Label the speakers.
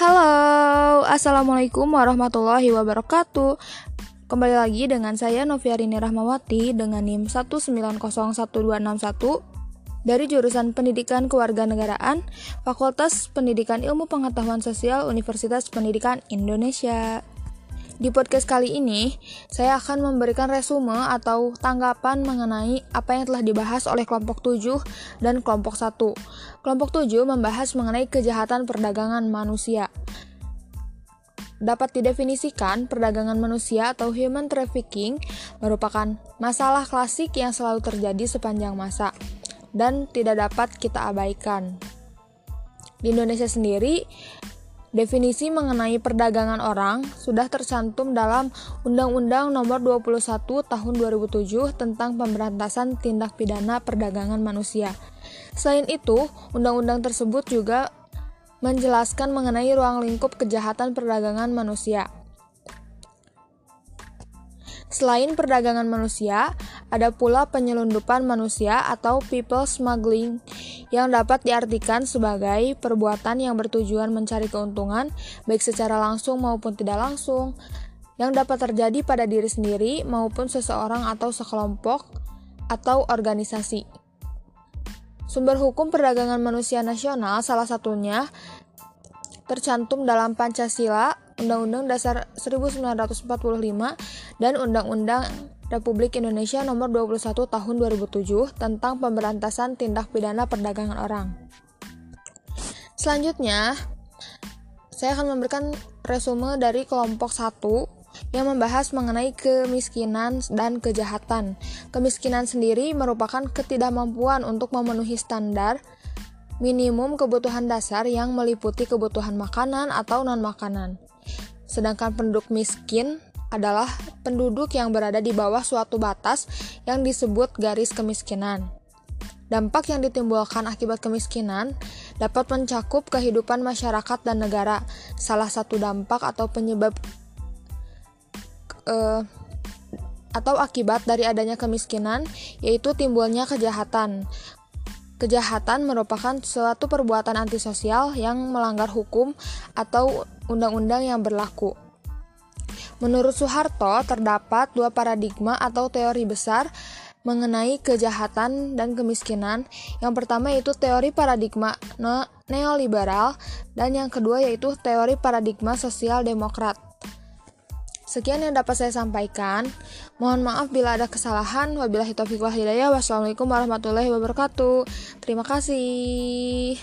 Speaker 1: Halo, Assalamualaikum warahmatullahi wabarakatuh Kembali lagi dengan saya Noviarini Rahmawati dengan NIM 1901261 dari jurusan Pendidikan Kewarganegaraan Fakultas Pendidikan Ilmu Pengetahuan Sosial Universitas Pendidikan Indonesia. Di podcast kali ini, saya akan memberikan resume atau tanggapan mengenai apa yang telah dibahas oleh kelompok 7 dan kelompok 1. Kelompok 7 membahas mengenai kejahatan perdagangan manusia. Dapat didefinisikan, perdagangan manusia atau human trafficking merupakan masalah klasik yang selalu terjadi sepanjang masa dan tidak dapat kita abaikan. Di Indonesia sendiri, Definisi mengenai perdagangan orang sudah tercantum dalam Undang-Undang Nomor 21 Tahun 2007 tentang Pemberantasan Tindak Pidana Perdagangan Manusia. Selain itu, undang-undang tersebut juga menjelaskan mengenai ruang lingkup kejahatan perdagangan manusia. Selain perdagangan manusia, ada pula penyelundupan manusia atau people smuggling yang dapat diartikan sebagai perbuatan yang bertujuan mencari keuntungan baik secara langsung maupun tidak langsung yang dapat terjadi pada diri sendiri maupun seseorang atau sekelompok atau organisasi. Sumber hukum perdagangan manusia nasional salah satunya tercantum dalam Pancasila Undang-Undang Dasar 1945 dan Undang-Undang Republik Indonesia Nomor 21 Tahun 2007 tentang pemberantasan tindak pidana perdagangan orang. Selanjutnya, saya akan memberikan resume dari kelompok 1 yang membahas mengenai kemiskinan dan kejahatan. Kemiskinan sendiri merupakan ketidakmampuan untuk memenuhi standar minimum kebutuhan dasar yang meliputi kebutuhan makanan atau non-makanan. Sedangkan penduduk miskin adalah penduduk yang berada di bawah suatu batas yang disebut garis kemiskinan. Dampak yang ditimbulkan akibat kemiskinan dapat mencakup kehidupan masyarakat dan negara. Salah satu dampak atau penyebab uh, atau akibat dari adanya kemiskinan yaitu timbulnya kejahatan. Kejahatan merupakan suatu perbuatan antisosial yang melanggar hukum atau undang-undang yang berlaku. Menurut Soeharto, terdapat dua paradigma atau teori besar mengenai kejahatan dan kemiskinan. Yang pertama yaitu teori paradigma neoliberal dan yang kedua yaitu teori paradigma sosial demokrat. Sekian yang dapat saya sampaikan. Mohon maaf bila ada kesalahan. Wabillahi taufiq wal hidayah. Wassalamualaikum warahmatullahi wabarakatuh. Terima kasih.